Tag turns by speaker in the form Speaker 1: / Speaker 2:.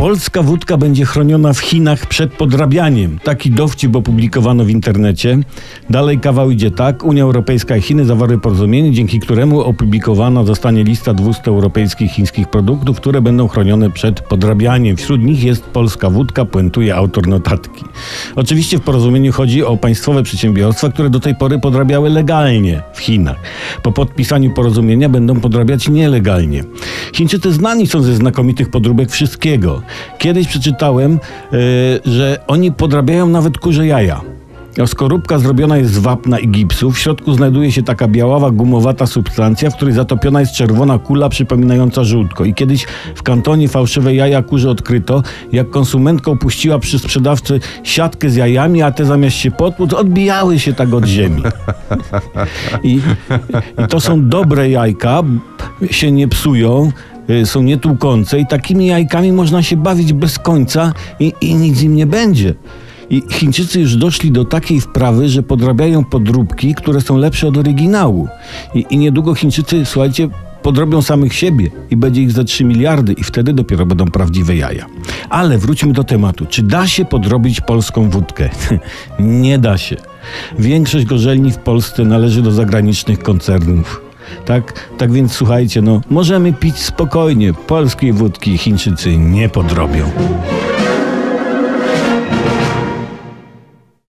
Speaker 1: Polska wódka będzie chroniona w Chinach przed podrabianiem. Taki dowcip opublikowano w internecie. Dalej kawał idzie tak. Unia Europejska i Chiny zawarły porozumienie, dzięki któremu opublikowana zostanie lista 200 europejskich chińskich produktów, które będą chronione przed podrabianiem. Wśród nich jest polska wódka, puentuje autor notatki. Oczywiście w porozumieniu chodzi o państwowe przedsiębiorstwa, które do tej pory podrabiały legalnie w Chinach. Po podpisaniu porozumienia będą podrabiać nielegalnie. Chińczycy znani są ze znakomitych podróbek wszystkiego. Kiedyś przeczytałem, yy, że oni podrabiają nawet kurze jaja. Skorupka zrobiona jest z wapna i gipsu. W środku znajduje się taka biaława, gumowata substancja, w której zatopiona jest czerwona kula przypominająca żółtko. I kiedyś w kantonie fałszywe jaja kurze odkryto, jak konsumentka opuściła przy sprzedawcy siatkę z jajami, a te zamiast się potłuc, odbijały się tak od ziemi. I, I to są dobre jajka, się nie psują y, są nietłukące i takimi jajkami można się bawić bez końca i, i nic im nie będzie. I Chińczycy już doszli do takiej wprawy, że podrabiają podróbki, które są lepsze od oryginału. I, i niedługo Chińczycy, słuchajcie, podrobią samych siebie i będzie ich za 3 miliardy i wtedy dopiero będą prawdziwe jaja. Ale wróćmy do tematu. Czy da się podrobić polską wódkę? nie da się. Większość gorzelni w Polsce należy do zagranicznych koncernów. Tak, tak więc słuchajcie, no możemy pić spokojnie. Polskiej wódki Chińczycy nie podrobią.